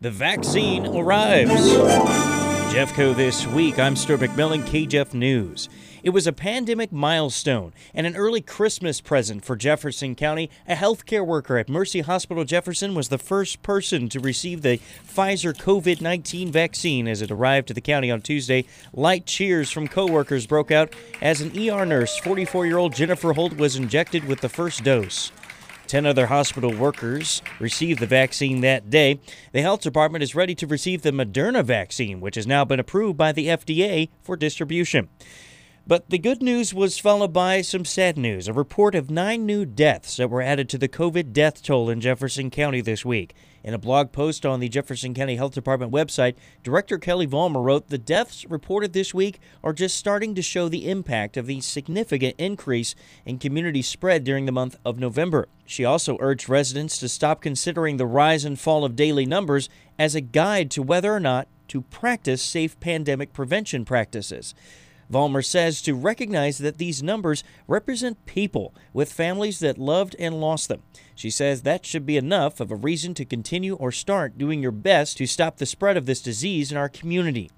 The vaccine arrives. Jeffco this week. I'm Stuart McMillan, KJEF News. It was a pandemic milestone and an early Christmas present for Jefferson County. A healthcare worker at Mercy Hospital Jefferson was the first person to receive the Pfizer COVID 19 vaccine as it arrived to the county on Tuesday. Light cheers from coworkers broke out as an ER nurse, 44 year old Jennifer Holt, was injected with the first dose. Ten other hospital workers received the vaccine that day. The health department is ready to receive the Moderna vaccine, which has now been approved by the FDA for distribution. But the good news was followed by some sad news a report of nine new deaths that were added to the COVID death toll in Jefferson County this week. In a blog post on the Jefferson County Health Department website, Director Kelly Vollmer wrote The deaths reported this week are just starting to show the impact of the significant increase in community spread during the month of November. She also urged residents to stop considering the rise and fall of daily numbers as a guide to whether or not to practice safe pandemic prevention practices. Vollmer says to recognize that these numbers represent people with families that loved and lost them. She says that should be enough of a reason to continue or start doing your best to stop the spread of this disease in our community.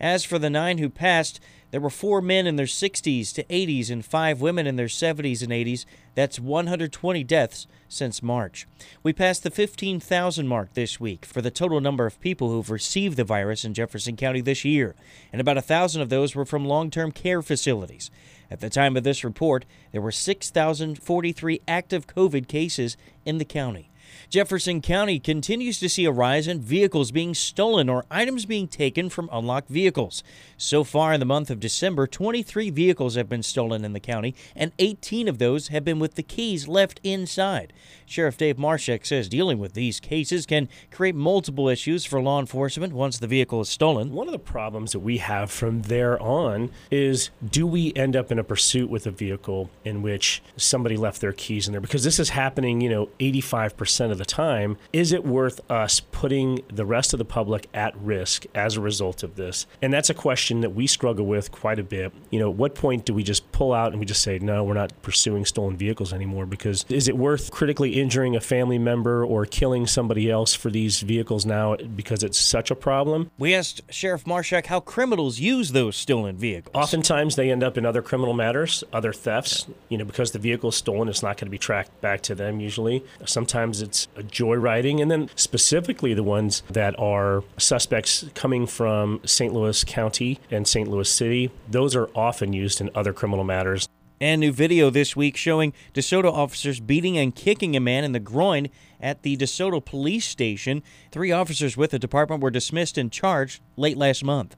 As for the nine who passed, there were four men in their 60s to 80s and five women in their 70s and 80s. That's 120 deaths since March. We passed the 15,000 mark this week for the total number of people who've received the virus in Jefferson County this year, and about a thousand of those were from long term care facilities. At the time of this report, there were 6,043 active COVID cases in the county. Jefferson County continues to see a rise in vehicles being stolen or items being taken from unlocked vehicles. So far in the month of December, 23 vehicles have been stolen in the county, and 18 of those have been with the keys left inside. Sheriff Dave Marshak says dealing with these cases can create multiple issues for law enforcement once the vehicle is stolen. One of the problems that we have from there on is do we end up in a pursuit with a vehicle in which somebody left their keys in there? Because this is happening, you know, 85% of the time. Is it worth us putting the rest of the public at risk as a result of this? And that's a question that we struggle with quite a bit. You know, at what point do we just pull out and we just say, no, we're not pursuing stolen vehicles anymore? Because is it worth critically injuring a family member or killing somebody else for these vehicles now because it's such a problem. We asked Sheriff Marshak how criminals use those stolen vehicles. Oftentimes they end up in other criminal matters, other thefts. You know, because the vehicle is stolen, it's not going to be tracked back to them usually. Sometimes it's a joyriding, and then specifically the ones that are suspects coming from St. Louis County and St. Louis City, those are often used in other criminal matters. And new video this week showing DeSoto officers beating and kicking a man in the groin at the DeSoto police station. Three officers with the department were dismissed and charged late last month.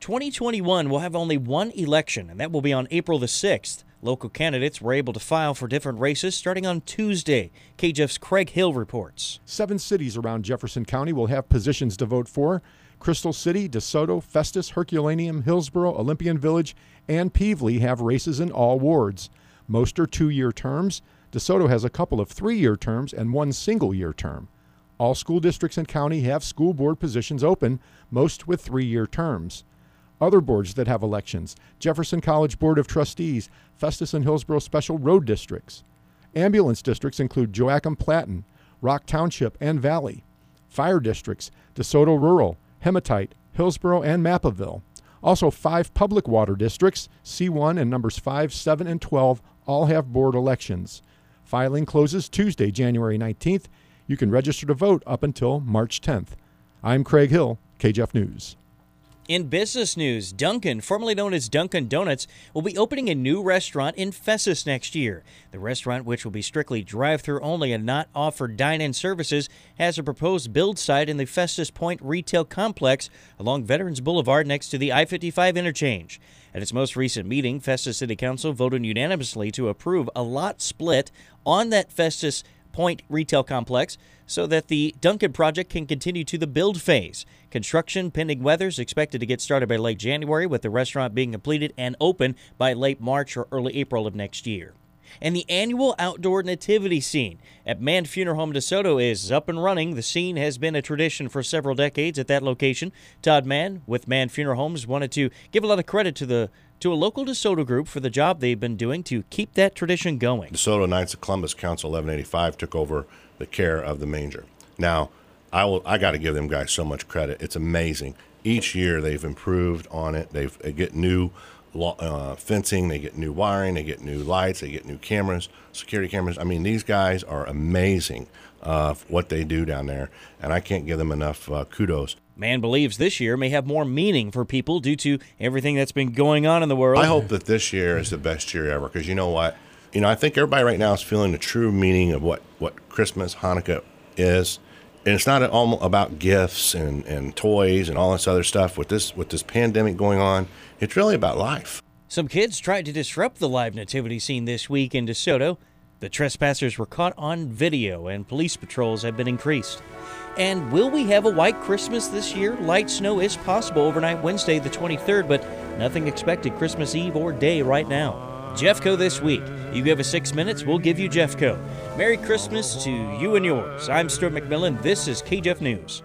2021 will have only one election, and that will be on April the 6th. Local candidates were able to file for different races starting on Tuesday. KJEF's Craig Hill reports. Seven cities around Jefferson County will have positions to vote for. Crystal City, DeSoto, Festus, Herculaneum, Hillsboro, Olympian Village, and Pevely have races in all wards. Most are two year terms. DeSoto has a couple of three year terms and one single year term. All school districts and county have school board positions open, most with three year terms. Other boards that have elections Jefferson College Board of Trustees, Festus and Hillsboro Special Road Districts. Ambulance districts include Joachim Plattin, Rock Township, and Valley. Fire districts DeSoto Rural, Hematite, Hillsboro, and Mapaville. Also, five public water districts, C1 and numbers 5, 7, and 12, all have board elections. Filing closes Tuesday, January 19th. You can register to vote up until March 10th. I'm Craig Hill, KJEF News. In business news, Dunkin', formerly known as Dunkin' Donuts, will be opening a new restaurant in Festus next year. The restaurant, which will be strictly drive through only and not offer dine in services, has a proposed build site in the Festus Point retail complex along Veterans Boulevard next to the I 55 interchange. At its most recent meeting, Festus City Council voted unanimously to approve a lot split on that Festus Point retail complex so that the Dunkin' project can continue to the build phase. Construction, pending weather, is expected to get started by late January, with the restaurant being completed and open by late March or early April of next year. And the annual outdoor nativity scene at Mann Funeral Home DeSoto is up and running. The scene has been a tradition for several decades at that location. Todd Mann with Mann Funeral Homes wanted to give a lot of credit to the to a local DeSoto group for the job they've been doing to keep that tradition going. DeSoto Knights of Columbus Council 1185 took over the care of the manger. Now, I will. I got to give them guys so much credit. It's amazing. Each year they've improved on it. They've they get new uh, fencing, they get new wiring, they get new lights, they get new cameras, security cameras. I mean, these guys are amazing uh, what they do down there, and I can't give them enough uh, kudos. Mann believes this year may have more meaning for people due to everything that's been going on in the world. I hope that this year is the best year ever because you know what? You know, I think everybody right now is feeling the true meaning of what, what Christmas, Hanukkah is. And it's not all about gifts and, and toys and all this other stuff. With this with this pandemic going on, it's really about life. Some kids tried to disrupt the live nativity scene this week in DeSoto. The trespassers were caught on video and police patrols have been increased. And will we have a white Christmas this year? Light snow is possible overnight Wednesday, the 23rd, but nothing expected Christmas Eve or day right now. Jeffco this week. You give us six minutes, we'll give you Jeffco. Merry Christmas to you and yours. I'm Stuart McMillan. This is KJEF News.